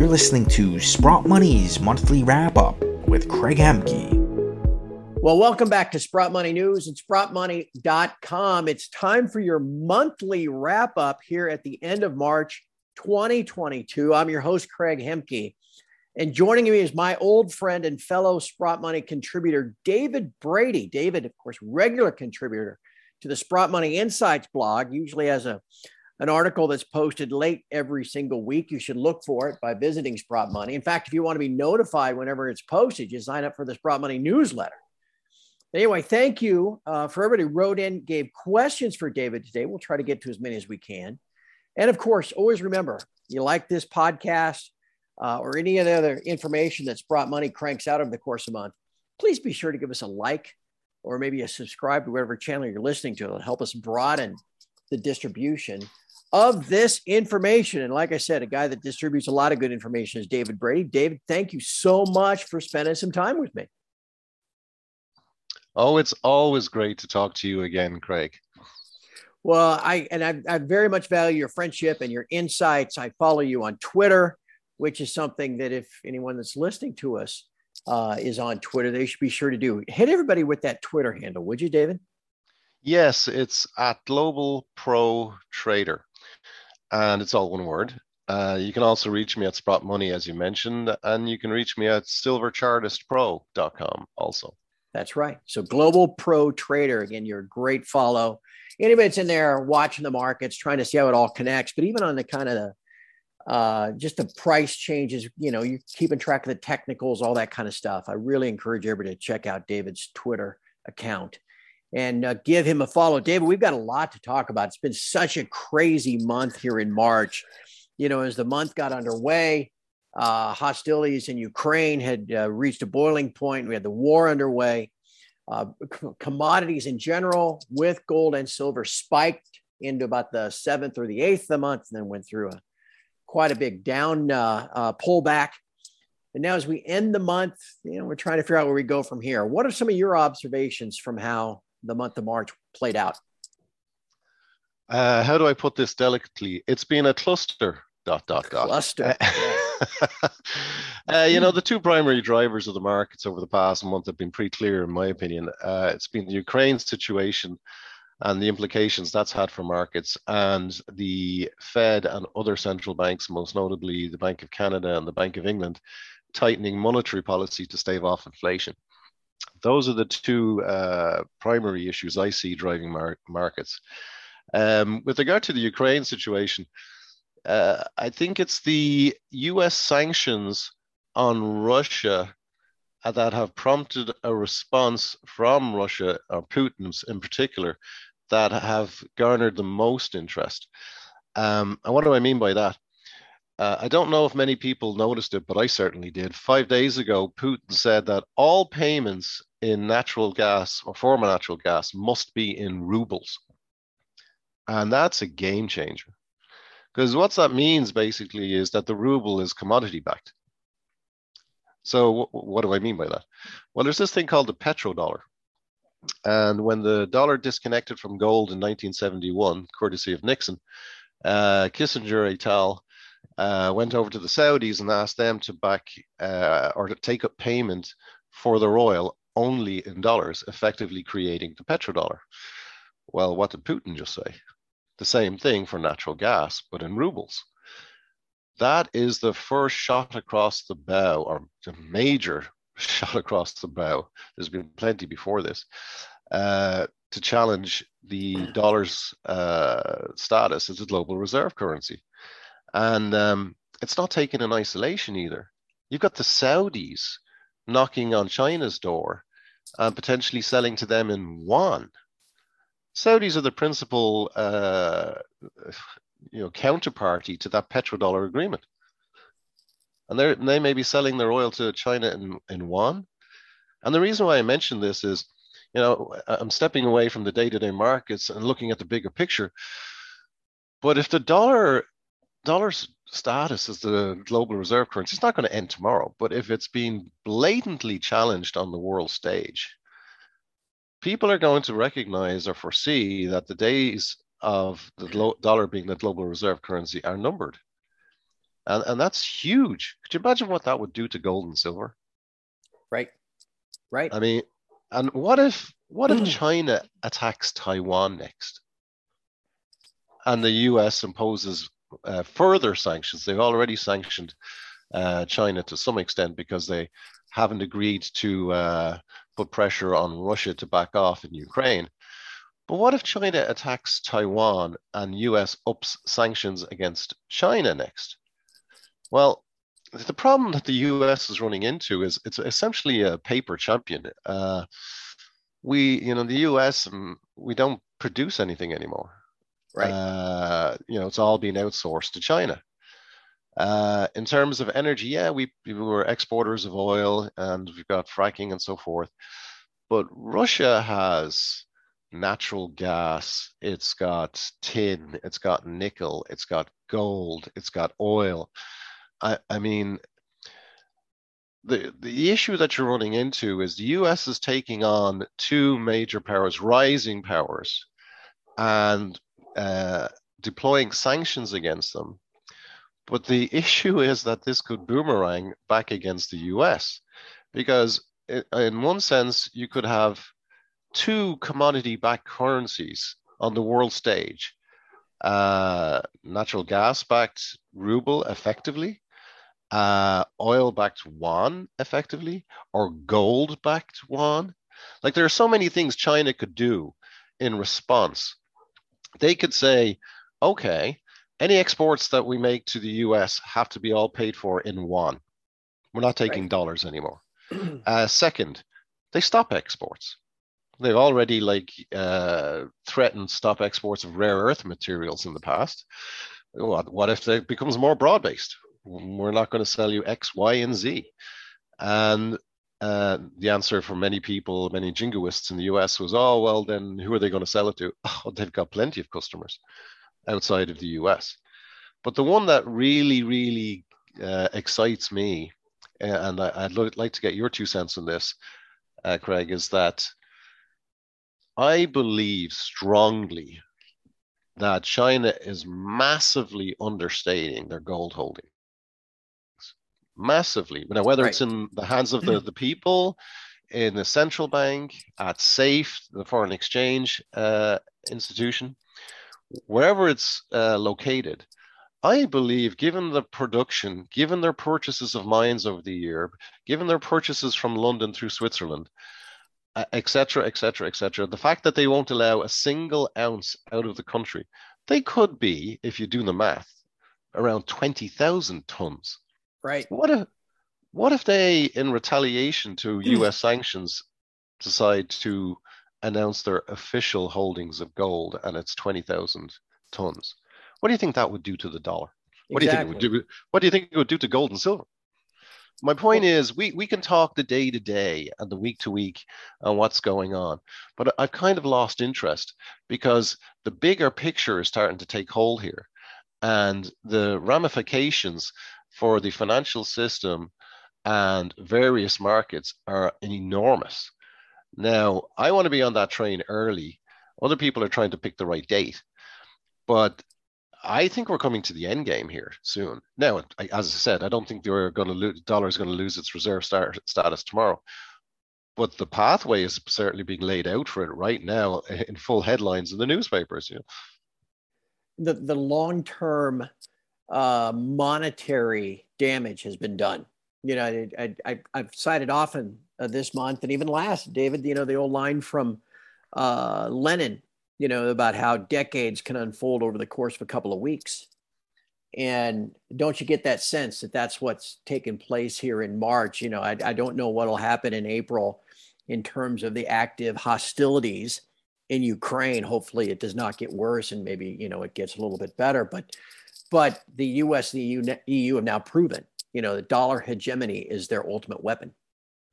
You're listening to Sprott Money's monthly wrap up with Craig Hemke. Well, welcome back to Sprott Money News and sprottmoney.com. It's time for your monthly wrap up here at the end of March 2022. I'm your host, Craig Hemke. And joining me is my old friend and fellow Sprott Money contributor, David Brady. David, of course, regular contributor to the Sprott Money Insights blog, usually as a an article that's posted late every single week. You should look for it by visiting Sprott Money. In fact, if you want to be notified whenever it's posted, you sign up for the Sprott Money newsletter. Anyway, thank you uh, for everybody who wrote in, gave questions for David today. We'll try to get to as many as we can. And of course, always remember you like this podcast uh, or any of the other information that Sprott Money cranks out over the course of a month, please be sure to give us a like or maybe a subscribe to whatever channel you're listening to. It'll help us broaden the distribution of this information. And like I said, a guy that distributes a lot of good information is David Brady. David, thank you so much for spending some time with me. Oh, it's always great to talk to you again, Craig. Well, I and I, I very much value your friendship and your insights. I follow you on Twitter, which is something that if anyone that's listening to us uh, is on Twitter, they should be sure to do. Hit everybody with that Twitter handle, would you, David? Yes, it's at Global Pro Trader and it's all one word. Uh, you can also reach me at Sprott Money, as you mentioned, and you can reach me at silverchartistpro.com also. That's right. So Global Pro Trader, again, you're a great follow. Anybody that's in there watching the markets, trying to see how it all connects, but even on the kind of the uh, just the price changes, you know, you're keeping track of the technicals, all that kind of stuff. I really encourage everybody to check out David's Twitter account and uh, give him a follow. David, we've got a lot to talk about. It's been such a crazy month here in March. You know, as the month got underway, uh, hostilities in Ukraine had uh, reached a boiling point. We had the war underway. Uh, commodities in general, with gold and silver, spiked into about the seventh or the eighth of the month, and then went through a quite a big down uh, uh, pullback. And now, as we end the month, you know, we're trying to figure out where we go from here. What are some of your observations from how the month of March played out? Uh, how do I put this delicately? It's been a cluster. Dot dot dot. Cluster. uh, you know, the two primary drivers of the markets over the past month have been pretty clear, in my opinion. Uh, it's been the Ukraine situation and the implications that's had for markets, and the Fed and other central banks, most notably the Bank of Canada and the Bank of England, tightening monetary policy to stave off inflation those are the two uh, primary issues I see driving mar- markets. Um, with regard to the Ukraine situation, uh, I think it's the US sanctions on Russia that have prompted a response from Russia, or Putin's in particular, that have garnered the most interest. Um, and what do I mean by that? Uh, I don't know if many people noticed it, but I certainly did. Five days ago, Putin said that all payments in natural gas or former natural gas must be in rubles. And that's a game changer. Because what that means basically is that the ruble is commodity backed. So, what do I mean by that? Well, there's this thing called the petrodollar. And when the dollar disconnected from gold in 1971, courtesy of Nixon, uh, Kissinger et al. Uh, went over to the Saudis and asked them to back uh, or to take up payment for their oil only in dollars, effectively creating the petrodollar. Well, what did Putin just say? The same thing for natural gas, but in rubles. That is the first shot across the bow, or the major shot across the bow. There's been plenty before this. Uh, to challenge the dollar's uh, status as a global reserve currency. And um, it's not taken in isolation either. You've got the Saudis knocking on China's door and potentially selling to them in yuan. Saudis are the principal, uh, you know, counterparty to that petrodollar agreement, and they they may be selling their oil to China in in yuan. And the reason why I mention this is, you know, I'm stepping away from the day-to-day markets and looking at the bigger picture. But if the dollar dollar's status as the global reserve currency is not going to end tomorrow. But if it's being blatantly challenged on the world stage, people are going to recognize or foresee that the days of the dollar being the global reserve currency are numbered. and and that's huge. Could you imagine what that would do to gold and silver? Right, right. I mean, and what if what if mm. China attacks Taiwan next, and the U.S. imposes uh, further sanctions? They've already sanctioned uh, China to some extent because they haven't agreed to uh, put pressure on Russia to back off in Ukraine. But what if China attacks Taiwan and US ups sanctions against China next? Well, the problem that the US is running into is it's essentially a paper champion. Uh, we, you know, the US, um, we don't produce anything anymore. Right. Uh, you know, it's all being outsourced to China. Uh, in terms of energy, yeah, we, we were exporters of oil and we've got fracking and so forth. But Russia has natural gas, it's got tin, it's got nickel, it's got gold, it's got oil. I, I mean, the the issue that you're running into is the US is taking on two major powers, rising powers, and uh, deploying sanctions against them. But the issue is that this could boomerang back against the US because, in one sense, you could have two commodity backed currencies on the world stage uh, natural gas backed ruble effectively, uh, oil backed yuan effectively, or gold backed yuan. Like there are so many things China could do in response. They could say, okay, any exports that we make to the US have to be all paid for in yuan. We're not taking right. dollars anymore. uh, second, they stop exports. They've already like uh, threatened stop exports of rare earth materials in the past. What, what if it becomes more broad based? We're not going to sell you X, Y, and Z. And uh, the answer for many people, many jingoists in the US was, oh, well, then who are they going to sell it to? Oh, they've got plenty of customers outside of the US. But the one that really, really uh, excites me, and I, would like to get your two cents on this, uh, Craig, is that I believe strongly that China is massively understating their gold holdings. Massively. Now, whether right. it's in the hands of the, the people, in the central bank, at SAFE, the foreign exchange uh, institution, wherever it's uh, located, I believe, given the production, given their purchases of mines over the year, given their purchases from London through Switzerland, etc., etc., etc. The fact that they won't allow a single ounce out of the country, they could be, if you do the math, around twenty thousand tons. Right. What if, what if they, in retaliation to hmm. U.S. sanctions, decide to announce their official holdings of gold and it's twenty thousand tons? What do you think that would do to the dollar? What exactly. do you think it would do? What do you think it would do to gold and silver? my point is we, we can talk the day to day and the week to week on what's going on but i've kind of lost interest because the bigger picture is starting to take hold here and the ramifications for the financial system and various markets are enormous now i want to be on that train early other people are trying to pick the right date but I think we're coming to the end game here soon. Now, as I said, I don't think lose, dollar is going to lose its reserve status tomorrow, but the pathway is certainly being laid out for it right now eh, in full headlines in the newspapers. You know, the the long term uh, monetary damage has been done. You know, I, I, I've cited often uh, this month and even last, David. You know, the old line from uh, Lenin you know, about how decades can unfold over the course of a couple of weeks. And don't you get that sense that that's what's taken place here in March? You know, I, I don't know what will happen in April in terms of the active hostilities in Ukraine. Hopefully, it does not get worse, and maybe you know it gets a little bit better. But but the U.S. the EU, EU have now proven, you know, the dollar hegemony is their ultimate weapon,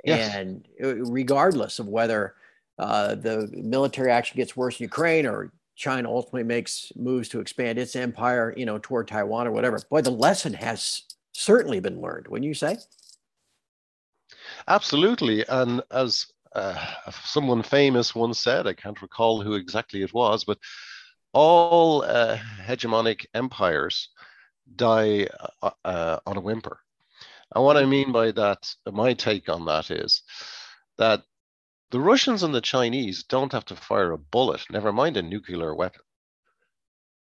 yes. and uh, regardless of whether uh, the military action gets worse in Ukraine or China ultimately makes moves to expand its empire, you know, toward Taiwan or whatever. Boy, the lesson has certainly been learned, wouldn't you say? Absolutely. And as uh, someone famous once said, I can't recall who exactly it was, but all uh, hegemonic empires die uh, uh, on a whimper. And what I mean by that, my take on that is that the Russians and the Chinese don't have to fire a bullet, never mind a nuclear weapon.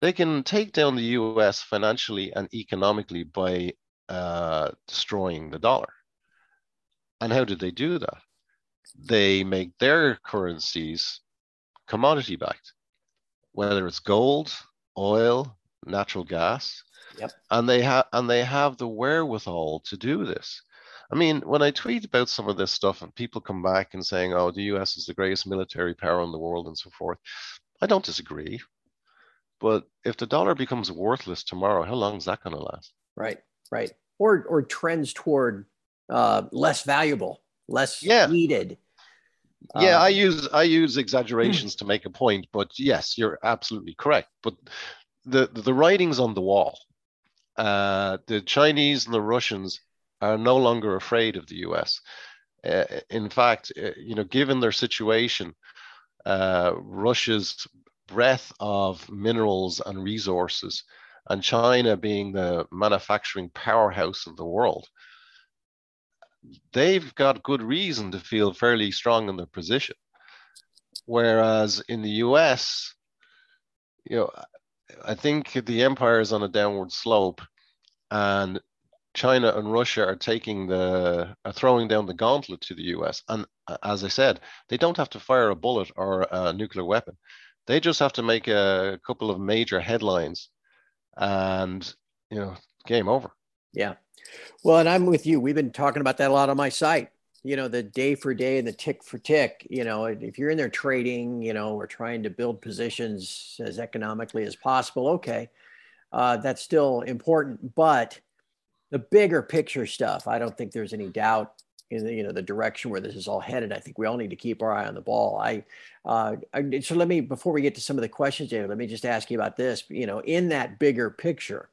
They can take down the US financially and economically by uh, destroying the dollar. And how did they do that? They make their currencies commodity backed, whether it's gold, oil, natural gas. Yep. And they have and they have the wherewithal to do this. I mean, when I tweet about some of this stuff and people come back and saying, oh, the US is the greatest military power in the world and so forth, I don't disagree. But if the dollar becomes worthless tomorrow, how long is that going to last? Right, right. Or or trends toward uh, less valuable, less yeah. needed. Yeah, um, I use I use exaggerations to make a point, but yes, you're absolutely correct. But the the writings on the wall, uh, the Chinese and the Russians are no longer afraid of the U.S. Uh, in fact, uh, you know, given their situation, uh, Russia's breadth of minerals and resources, and China being the manufacturing powerhouse of the world, they've got good reason to feel fairly strong in their position. Whereas in the US, you know, I think the empire is on a downward slope, and China and Russia are taking the are throwing down the gauntlet to the US. And as I said, they don't have to fire a bullet or a nuclear weapon. They just have to make a couple of major headlines, and you know, game over. Yeah. Well, and I'm with you. We've been talking about that a lot on my site. You know, the day for day and the tick for tick. You know, if you're in there trading, you know, we're trying to build positions as economically as possible. Okay, uh, that's still important, but the bigger picture stuff, I don't think there's any doubt in the you know the direction where this is all headed. I think we all need to keep our eye on the ball. I, uh, I so let me before we get to some of the questions, David, let me just ask you about this. You know, in that bigger picture,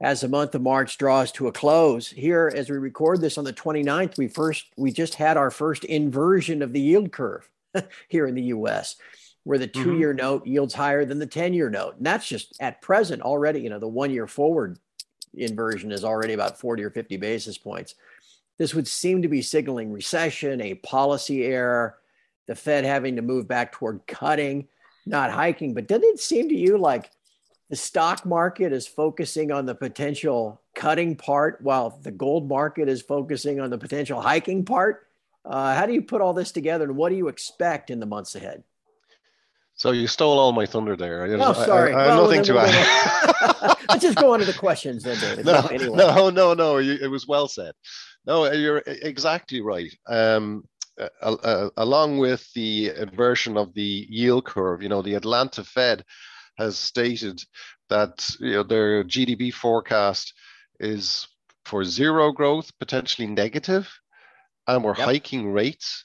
as the month of March draws to a close. Here, as we record this on the 29th, we first we just had our first inversion of the yield curve here in the US, where the two-year mm-hmm. note yields higher than the 10-year note. And that's just at present already, you know, the one-year forward inversion is already about 40 or 50 basis points. This would seem to be signaling recession, a policy error, the Fed having to move back toward cutting, not hiking. But doesn't it seem to you like the stock market is focusing on the potential cutting part while the gold market is focusing on the potential hiking part. Uh, how do you put all this together and what do you expect in the months ahead? So you stole all my thunder there. Oh, sorry. I, I, I well, nothing to add. Let's just go on to the questions then, David. No, no, anyway. no, no, no. It was well said. No, you're exactly right. Um, uh, uh, along with the inversion of the yield curve, you know, the Atlanta Fed has stated that you know, their GDP forecast is for zero growth, potentially negative, and we're yep. hiking rates.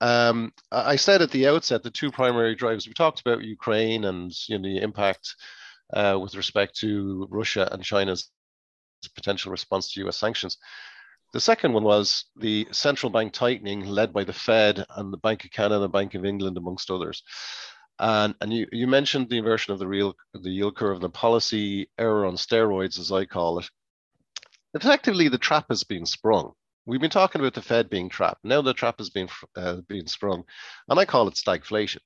Um, I said at the outset the two primary drivers we talked about Ukraine and you know, the impact uh, with respect to Russia and China's potential response to US sanctions. The second one was the central bank tightening led by the Fed and the Bank of Canada, Bank of England, amongst others. And, and you, you mentioned the inversion of the real the yield curve, and the policy error on steroids, as I call it. Effectively, the trap has been sprung. We've been talking about the Fed being trapped. Now the trap has been uh, being sprung, and I call it stagflation.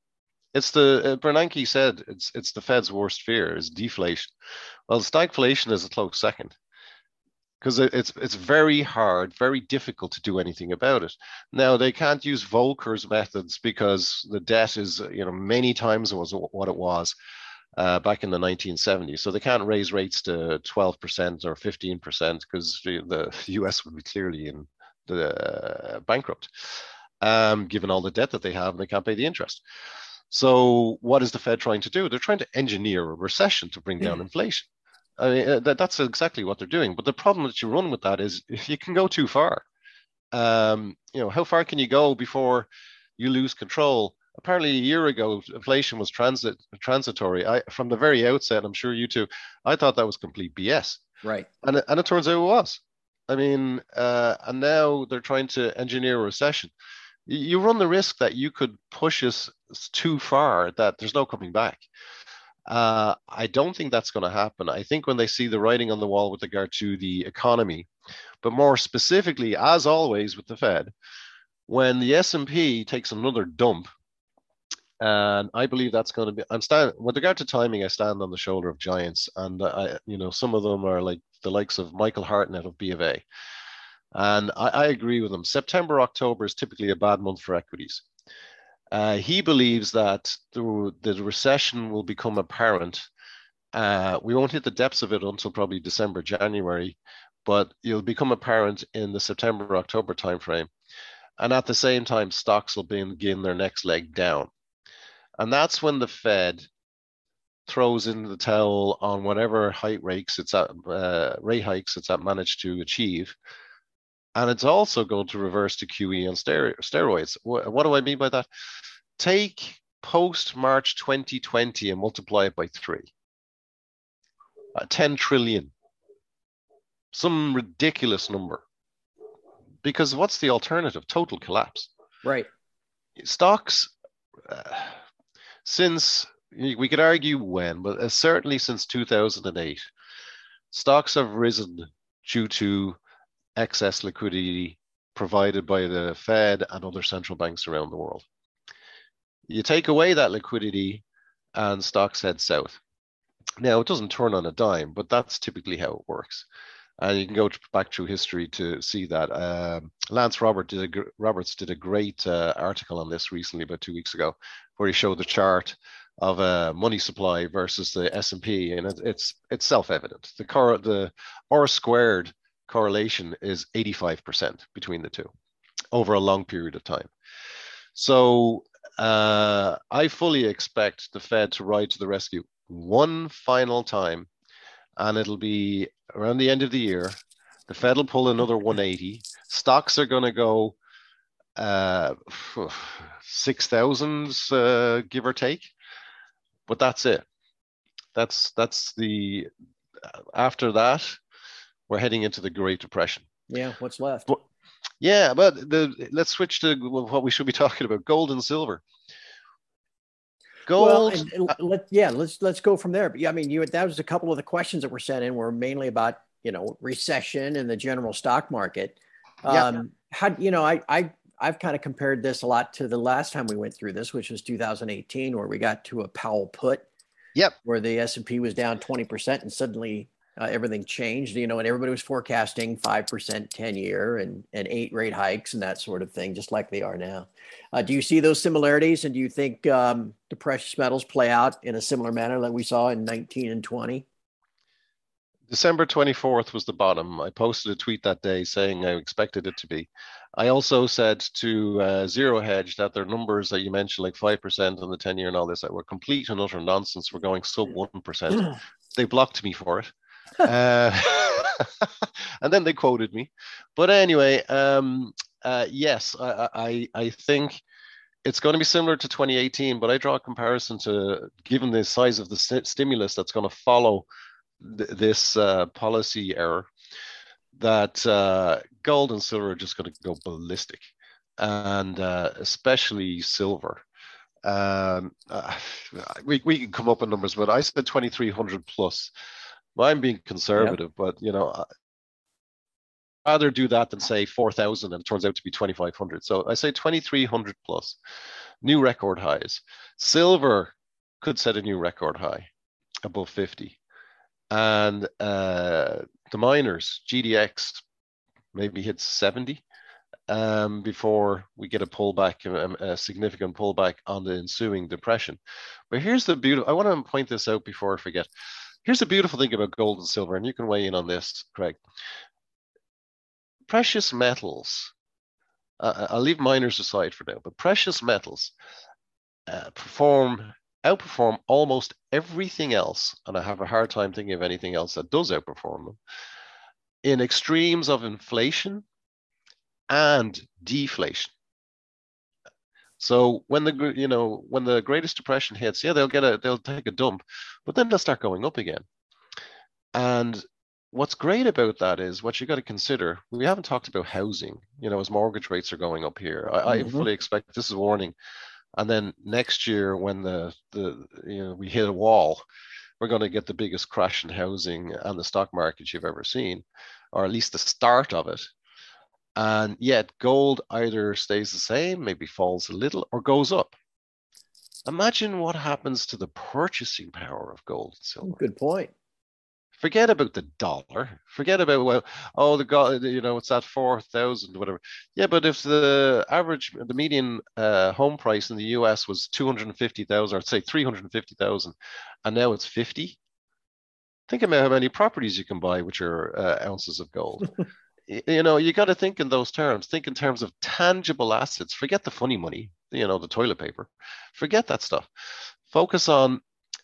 It's the uh, Bernanke said it's it's the Fed's worst fear is deflation. Well, stagflation is a close second because it's it's very hard, very difficult to do anything about it. Now they can't use Volcker's methods because the debt is you know many times was what it was uh, back in the 1970s. So they can't raise rates to 12% or 15% because the US would be clearly in the uh, bankrupt, um, given all the debt that they have and they can't pay the interest. So what is the Fed trying to do? They're trying to engineer a recession to bring down mm. inflation. I mean, uh, that, that's exactly what they're doing. But the problem that you run with that is if you can go too far. Um, you know, how far can you go before you lose control? Apparently, a year ago, inflation was transit transitory. I, from the very outset, I'm sure you too, I thought that was complete BS. Right. And it, and it turns out it was. I mean, uh, and now they're trying to engineer a recession. You run the risk that you could push us too far, that there's no coming back. Uh, I don't think that's going to happen. I think when they see the writing on the wall with regard to the economy, but more specifically, as always with the Fed, when the S&P takes another dump, and I believe that's going to be. I'm stand with regard to timing. I stand on the shoulder of giants, and I, you know, some of them are like the likes of Michael Hartnett of B of A, and I, I agree with them. September, October is typically a bad month for equities. Uh, he believes that the, the recession will become apparent. Uh, we won't hit the depths of it until probably December, January, but it'll become apparent in the September, October timeframe. And at the same time, stocks will begin their next leg down. And that's when the Fed throws in the towel on whatever height rates it's at, uh, rate hikes it's at managed to achieve and it's also going to reverse to QE on steroids. What, what do I mean by that? Take post March 2020 and multiply it by three. Uh, 10 trillion. Some ridiculous number. Because what's the alternative? Total collapse. Right. Stocks, uh, since we could argue when, but uh, certainly since 2008, stocks have risen due to excess liquidity provided by the Fed and other central banks around the world. You take away that liquidity and stocks head south. Now, it doesn't turn on a dime, but that's typically how it works. And you can go back through history to see that. Um, Lance Robert did a, Roberts did a great uh, article on this recently, about two weeks ago, where he showed the chart of a money supply versus the S&P, and it, it's it's self-evident. The car, the R squared correlation is 85% between the two over a long period of time. So uh, I fully expect the Fed to ride to the rescue one final time, and it'll be around the end of the year. The Fed will pull another 180. Stocks are going to go uh, 6,000, uh, give or take, but that's it. That's that's the after that we're heading into the Great Depression. Yeah, what's left? Yeah, but the, let's switch to what we should be talking about: gold and silver. Gold. Well, and, and let, yeah, let's let's go from there. But yeah, I mean, you that was a couple of the questions that were sent in were mainly about you know recession and the general stock market. Um, yeah. How you know I I I've kind of compared this a lot to the last time we went through this, which was 2018, where we got to a Powell put. Yep. Where the S and P was down 20 percent, and suddenly uh, everything changed, you know, and everybody was forecasting 5% 10 year and, and eight rate hikes and that sort of thing, just like they are now. Uh, do you see those similarities? And do you think um, the precious metals play out in a similar manner like we saw in 19 and 20? December 24th was the bottom. I posted a tweet that day saying I expected it to be. I also said to uh, Zero Hedge that their numbers that you mentioned, like 5% on the 10 year and all this, that were complete and utter nonsense. We're going sub 1%. they blocked me for it uh, and then they quoted me. But anyway, um, uh, yes, I, I, I think it's going to be similar to 2018, but I draw a comparison to given the size of the st- stimulus that's going to follow th- this uh, policy error, that uh, gold and silver are just going to go ballistic, and uh, especially silver. Um, uh, we, we can come up with numbers, but I said 2300 plus. Well, I'm being conservative, but you know, I'd rather do that than say 4,000 and it turns out to be 2,500. So I say 2,300 plus, new record highs. Silver could set a new record high above 50. And uh, the miners, GDX, maybe hits 70 um, before we get a pullback, a, a, significant pullback on the ensuing depression. But here's the beauty. I want to point this out before I forget. Here's the beautiful thing about gold and silver, and you can weigh in on this, Craig. Precious metals, uh, I'll leave miners aside for now, but precious metals uh, perform outperform almost everything else, and I have a hard time thinking of anything else that does outperform them in extremes of inflation and deflation. So when the you know when the greatest depression hits, yeah, they'll get a they'll take a dump, but then they'll start going up again. And what's great about that is what you got to consider. We haven't talked about housing, you know, as mortgage rates are going up here. I, mm-hmm. I fully expect this is a warning and then next year when the the you know we hit a wall we're going to get the biggest crash in housing and the stock market you've ever seen or at least the start of it and yet gold either stays the same maybe falls a little or goes up imagine what happens to the purchasing power of gold and silver good point Forget about the dollar. Forget about well, oh, the god, you know, it's that four thousand, whatever. Yeah, but if the average, the median uh, home price in the U.S. was two hundred and fifty thousand, or say three hundred and fifty thousand, and now it's fifty. Think about how many properties you can buy, which are uh, ounces of gold. you know, you got to think in those terms. Think in terms of tangible assets. Forget the funny money. You know, the toilet paper. Forget that stuff. Focus on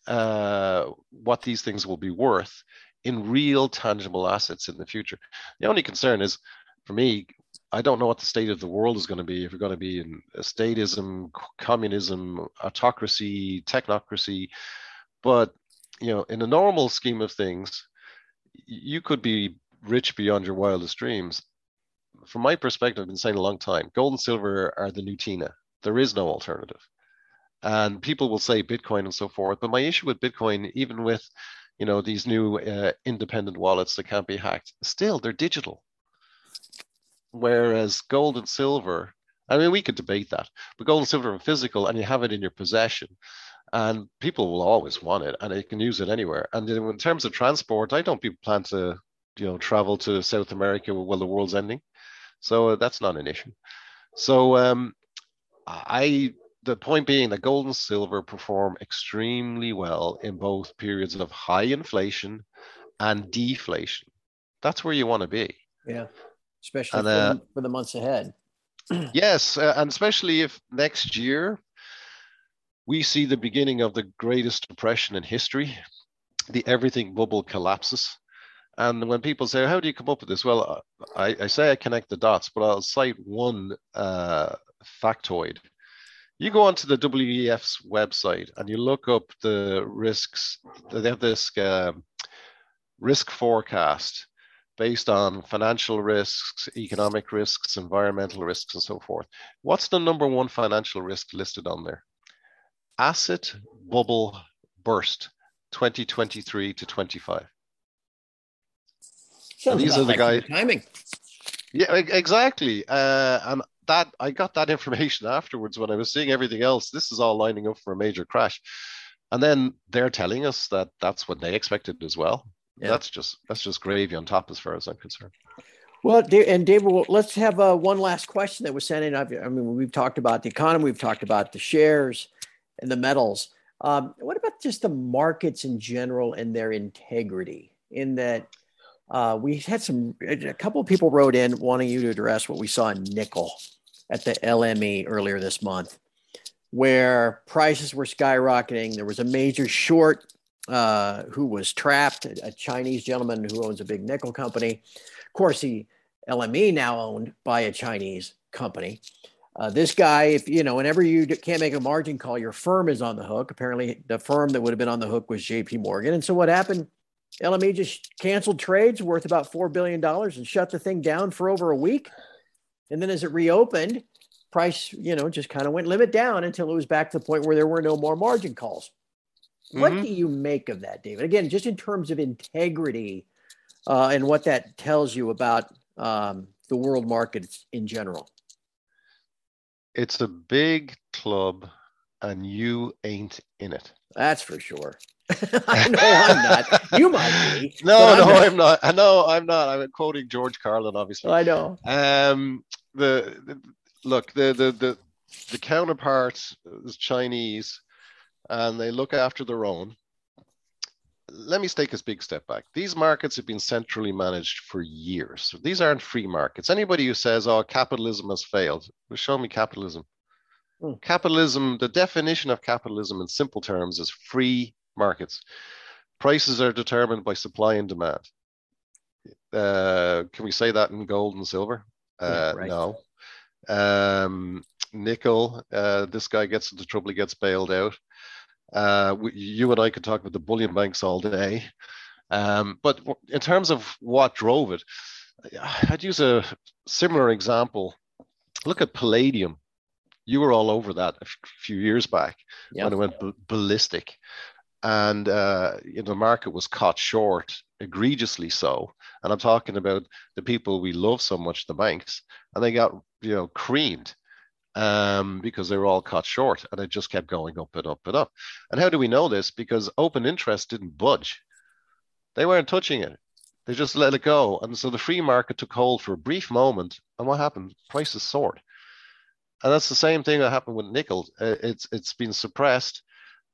uh, what these things will be worth in real tangible assets in the future. The only concern is for me, I don't know what the state of the world is going to be if we're going to be in a statism, communism, autocracy, technocracy. But you know, in a normal scheme of things, you could be rich beyond your wildest dreams. From my perspective, I've been saying a long time, gold and silver are the new TINA. There is no alternative. And people will say Bitcoin and so forth. But my issue with Bitcoin, even with you know these new uh, independent wallets that can't be hacked still they're digital whereas gold and silver i mean we could debate that but gold and silver are physical and you have it in your possession and people will always want it and they can use it anywhere and in terms of transport i don't plan to you know travel to south america while the world's ending so uh, that's not an issue so um, i the point being that gold and silver perform extremely well in both periods of high inflation and deflation. That's where you want to be. Yeah, especially and, uh, for, for, the months ahead. yes, uh, and especially if next year we see the beginning of the greatest depression in history, the everything bubble collapses. And when people say, "How do you come up with this?" Well, I, I say I connect the dots, but I'll cite one uh, factoid you go onto the WEF's website and you look up the risks. They have this uh, risk forecast based on financial risks, economic risks, environmental risks, and so forth. What's the number one financial risk listed on there? Asset bubble burst 2023 to 25. These are the guys. Timing. Yeah, exactly. Uh, and that I got that information afterwards when I was seeing everything else. This is all lining up for a major crash, and then they're telling us that that's what they expected as well. Yeah. That's just that's just gravy on top, as far as I'm concerned. Well, and David, let's have uh, one last question that was sent in. I mean, we've talked about the economy, we've talked about the shares and the metals. Um, what about just the markets in general and their integrity? In that, uh, we had some a couple of people wrote in wanting you to address what we saw in nickel at the LME earlier this month, where prices were skyrocketing. There was a major short uh, who was trapped, a Chinese gentleman who owns a big nickel company. Of course, the LME now owned by a Chinese company. Uh, this guy, if you know, whenever you can't make a margin call, your firm is on the hook. Apparently, the firm that would have been on the hook was J.P. Morgan. And so, what happened? LME just canceled trades worth about four billion dollars and shut the thing down for over a week. And then as it reopened, price, you know, just kind of went limit down until it was back to the point where there were no more margin calls. Mm-hmm. What do you make of that, David? Again, just in terms of integrity uh, and what that tells you about um, the world markets in general. It's a big club, and you ain't in it. That's for sure. I know I'm not. You might be. No, no, I'm, not. I know I'm not. I'm quoting George Carlin, obviously. I know. Um, the, the look, the the the the counterpart is Chinese, and they look after their own. Let me take a big step back. These markets have been centrally managed for years. These aren't free markets. Anybody who says, "Oh, capitalism has failed," show me capitalism. Hmm. Capitalism, the definition of capitalism in simple terms is free markets. Prices are determined by supply and demand. Uh, can we say that in gold and silver? Uh, right. No. Um, nickel, uh, this guy gets into trouble, he gets bailed out. Uh, we, you and I could talk about the bullion banks all day. Um, but in terms of what drove it, I'd use a similar example. Look at palladium. You were all over that a few years back when it went b- ballistic, and uh, you know the market was caught short, egregiously so. And I'm talking about the people we love so much, the banks, and they got you know creamed um, because they were all caught short, and it just kept going up and up and up. And how do we know this? Because open interest didn't budge; they weren't touching it. They just let it go. And so the free market took hold for a brief moment. And what happened? Prices soared. And that's the same thing that happened with nickel. Uh, it's it's been suppressed.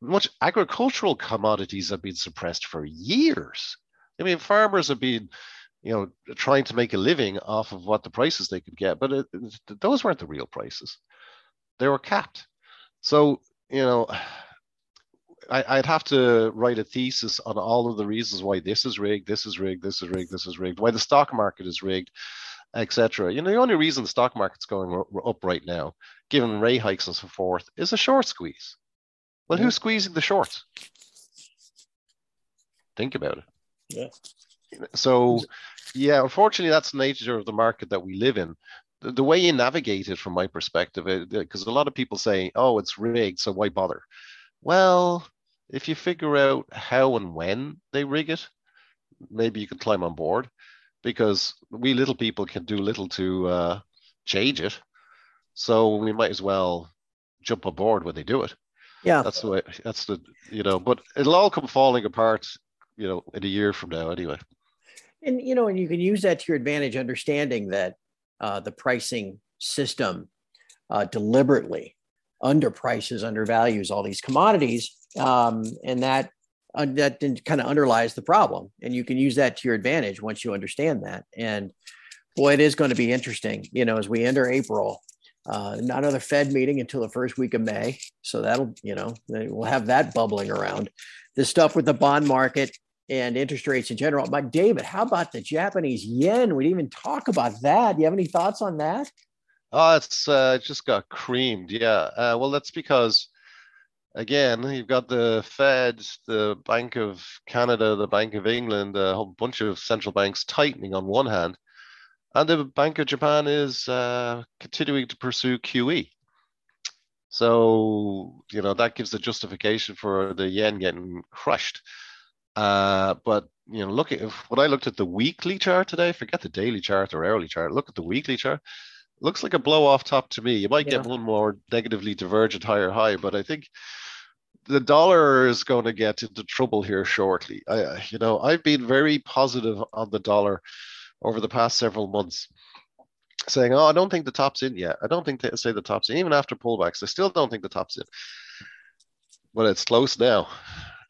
Much agricultural commodities have been suppressed for years. I mean, farmers have been, you know, trying to make a living off of what the prices they could get, but it, those weren't the real prices. They were capped. So, you know, I, would have to write a thesis on all of the reasons why this is rigged, this is rigged, this is rigged, this is rigged, why the stock market is rigged, etc. You know, the only reason the stock market's going up right now, given rate hikes and so forth, is a short squeeze. Well, who's squeezing the shorts? Think about it. Yeah. So, yeah, unfortunately, that's the nature of the market that we live in. The, the way you navigate it, from my perspective, uh, because a lot of people say, "Oh, it's rigged, so why bother?" Well, if you figure out how and when they rig it, maybe you can climb on board because we little people can do little to uh, change it. So we might as well jump aboard when they do it. Yeah. That's the way, that's the, you know, but it'll all come falling apart, you know, in a year from now anyway. And, you know, and you can use that to your advantage, understanding that uh, the pricing system uh, deliberately underprices, undervalues all these commodities, um, and that uh, that kind of underlies the problem. And you can use that to your advantage once you understand that. And boy, it is going to be interesting. You know, as we enter April, uh, not another Fed meeting until the first week of May, so that'll you know we'll have that bubbling around. The stuff with the bond market and interest rates in general. But David, how about the Japanese yen? We didn't even talk about that. Do you have any thoughts on that? Oh, it's uh, just got creamed. Yeah. Uh, well, that's because, again, you've got the Fed, the Bank of Canada, the Bank of England, a whole bunch of central banks tightening on one hand, and the Bank of Japan is uh, continuing to pursue QE. So, you know, that gives the justification for the yen getting crushed. Uh, but you know, look at when I looked at the weekly chart today, forget the daily chart or hourly chart, look at the weekly chart looks like a blow off top to me. You might yeah. get one more negatively divergent higher high, but I think the dollar is going to get into trouble here shortly. I, you know, I've been very positive on the dollar over the past several months, saying, "Oh, I don't think the top's in yet. I don't think they say the top's in, even after pullbacks. I still don't think the top's in, but it's close now."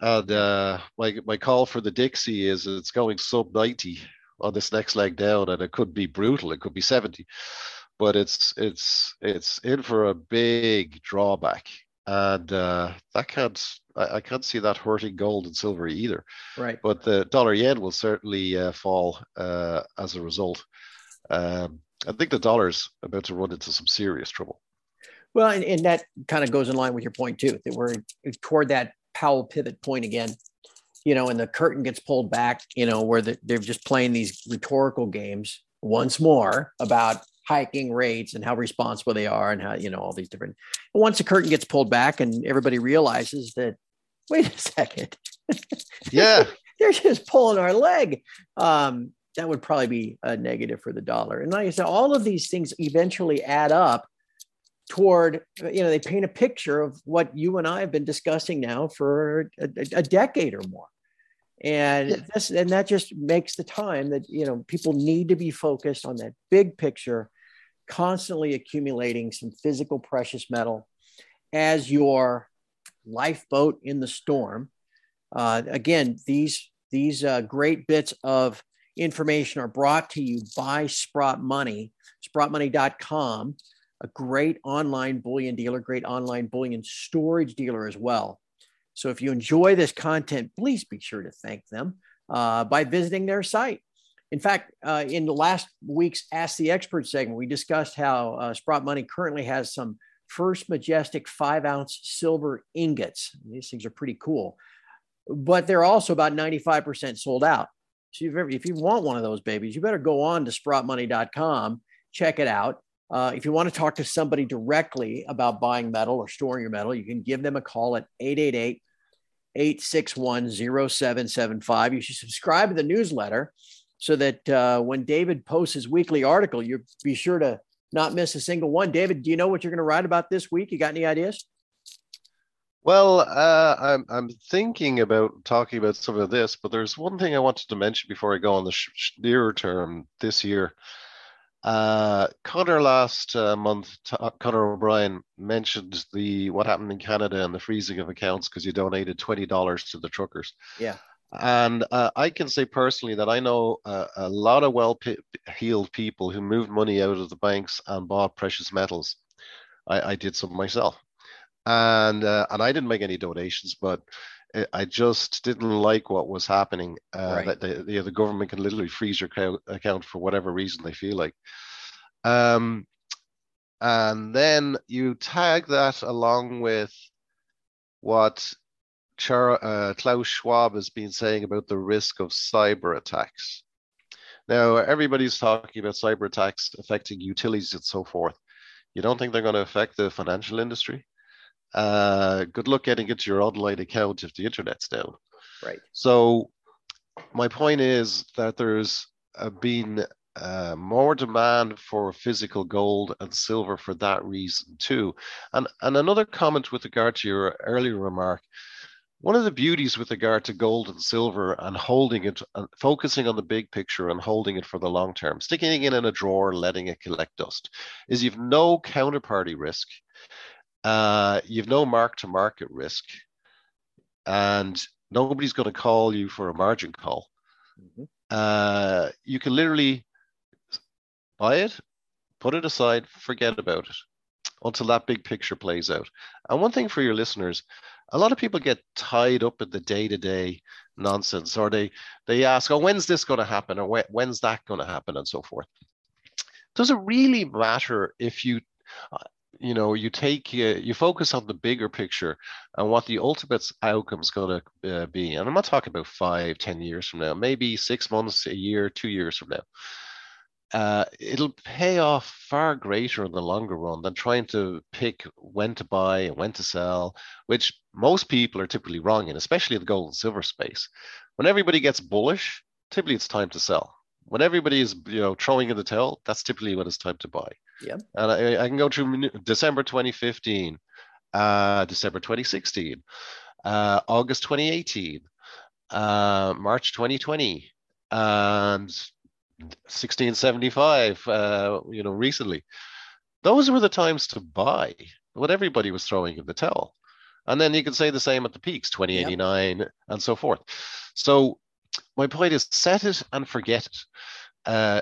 And uh, my my call for the Dixie is it's going sub ninety on this next leg down, and it could be brutal. It could be seventy but it's it's it's in for a big drawback, and uh, that can't I, I, can't see that hurting gold and silver either. Right. But the dollar yen will certainly uh, fall uh, as a result. Um, I think the dollar's about to run into some serious trouble. Well, and, and that kind of goes in line with your point too, that we're toward that Powell pivot point again you know, and the curtain gets pulled back, you know, where the, they're just playing these rhetorical games once more about hiking rates and how responsible they are and how you know all these different once the curtain gets pulled back and everybody realizes that wait a second. Yeah. They're just pulling our leg. Um, that would probably be a negative for the dollar. And like i said all of these things eventually add up toward you know they paint a picture of what you and i have been discussing now for a, a decade or more. And yeah. this and that just makes the time that you know people need to be focused on that big picture constantly accumulating some physical precious metal as your lifeboat in the storm uh, again these these uh, great bits of information are brought to you by sprott money sprottmoney.com a great online bullion dealer great online bullion storage dealer as well so if you enjoy this content, please be sure to thank them uh, by visiting their site. In fact, uh, in the last week's Ask the Expert segment, we discussed how uh, Sprott Money currently has some First Majestic five ounce silver ingots. These things are pretty cool, but they're also about 95% sold out. So if, if you want one of those babies, you better go on to sprottmoney.com, check it out. Uh, if you want to talk to somebody directly about buying metal or storing your metal, you can give them a call at 888 861 0775. You should subscribe to the newsletter so that uh, when David posts his weekly article, you be sure to not miss a single one. David, do you know what you're going to write about this week? You got any ideas? Well, uh, I'm I'm thinking about talking about some of this, but there's one thing I wanted to mention before I go on the sh- nearer term this year. Uh, Connor last uh, month, t- Connor O'Brien mentioned the what happened in Canada and the freezing of accounts because you donated twenty dollars to the truckers. Yeah. And uh, I can say personally that I know uh, a lot of well-heeled people who moved money out of the banks and bought precious metals. I, I did some myself, and uh, and I didn't make any donations, but I just didn't like what was happening. Uh, right. That the, the, the government can literally freeze your account for whatever reason they feel like. Um, and then you tag that along with what Char- uh, Klaus Schwab has been saying about the risk of cyber attacks. Now, everybody's talking about cyber attacks affecting utilities and so forth. You don't think they're going to affect the financial industry? uh, good luck getting into your online account if the internet's down. Right. So my point is that there's uh, been uh, more demand for physical gold and silver for that reason too. And and another comment with regard to your earlier remark. One of the beauties with regard to gold and silver and holding it, and focusing on the big picture and holding it for the long term, sticking it in a drawer, letting it collect dust, is you've no counterparty risk uh, you've no mark to market risk, and nobody's going to call you for a margin call. Mm-hmm. Uh, you can literally buy it, put it aside, forget about it until that big picture plays out. And one thing for your listeners, a lot of people get tied up in the day-to-day nonsense, or they they ask, "Oh, when's this going to happen?" or "When's that going to happen?" and so forth. Does it really matter if you? you know you take uh, you focus on the bigger picture and what the ultimate outcome is going to uh, be and i'm not talking about five ten years from now maybe six months a year two years from now uh, it'll pay off far greater in the longer run than trying to pick when to buy and when to sell, which most people are typically wrong in, especially in the gold and silver space. When everybody gets bullish, typically it's time to sell. When everybody is you know throwing in the towel, that's typically when it's time to buy. Yeah. And I, I can go through December 2015, uh, December 2016, uh, August 2018, uh, March 2020, and 1675, uh, you know, recently. Those were the times to buy what everybody was throwing in the towel. And then you can say the same at the peaks, 2089 yep. and so forth. So my point is set it and forget it. Uh,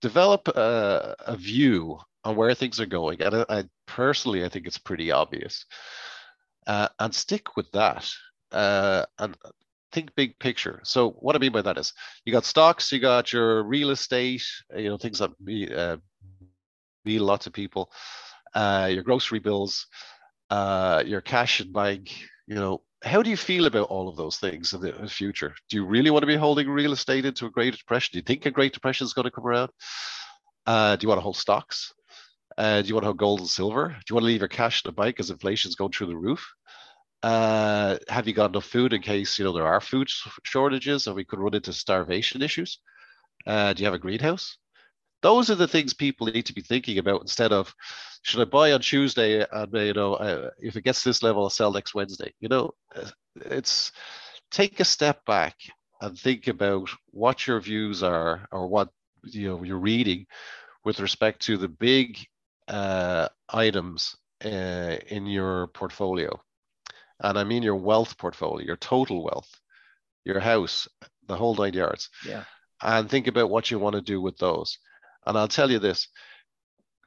develop a, a, view on where things are going. And I, I personally, I think it's pretty obvious. Uh, and stick with that. Uh, and think big picture. So what I mean by that is, you got stocks, you got your real estate, you know, things that be, uh, lots of people, uh, your grocery bills, uh, your cash in bank. You know, how do you feel about all of those things in the future? Do you really want to be holding real estate into a Great Depression? Do you think a Great Depression is going to come around? Uh, do you want to hold stocks? Uh, do you want to hold gold and silver? Do you want to leave your cash in the bank as is going through the roof? Uh, have you got enough food in case you know there are food shortages and we could run into starvation issues? Uh, do you have a greenhouse? Those are the things people need to be thinking about instead of should I buy on Tuesday and you know if it gets this level, I'll sell next Wednesday. You know, uh, it's take a step back and think about what your views are or what you know you're reading with respect to the big uh, items uh, in your portfolio. And I mean your wealth portfolio, your total wealth, your house, the whole nine yards. Yeah. And think about what you want to do with those. And I'll tell you this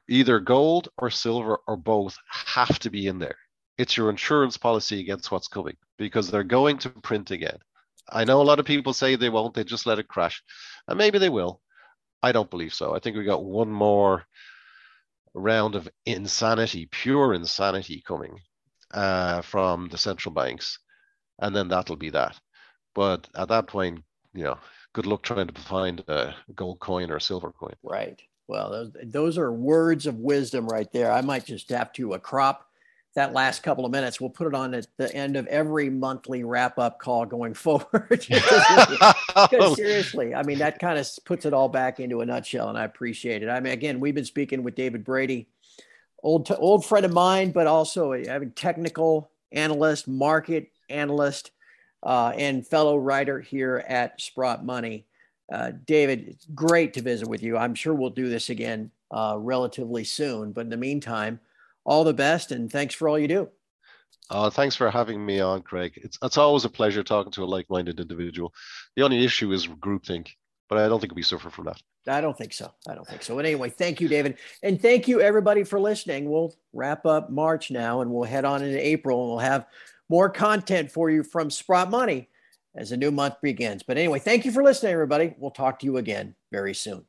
either gold or silver or both have to be in there. It's your insurance policy against what's coming because they're going to print again. I know a lot of people say they won't, they just let it crash. And maybe they will. I don't believe so. I think we got one more round of insanity, pure insanity coming uh, from the central banks, and then that'll be that. But at that point, you know, good luck trying to find a gold coin or a silver coin. Right. Well, those, those are words of wisdom right there. I might just have to a crop that last couple of minutes. We'll put it on at the end of every monthly wrap up call going forward. because seriously, I mean, that kind of puts it all back into a nutshell, and I appreciate it. I mean, again, we've been speaking with David Brady, old old friend of mine, but also a, a technical analyst, market analyst, uh, and fellow writer here at Sprott Money. Uh, David, it's great to visit with you. I'm sure we'll do this again uh, relatively soon. But in the meantime, all the best and thanks for all you do. Uh, thanks for having me on, Craig. It's, it's always a pleasure talking to a like minded individual. The only issue is groupthink, but I don't think we suffer from that. I don't think so. I don't think so. But anyway, thank you, David. And thank you, everybody, for listening. We'll wrap up March now and we'll head on into April and we'll have more content for you from Sprott Money as a new month begins. But anyway, thank you for listening, everybody. We'll talk to you again very soon.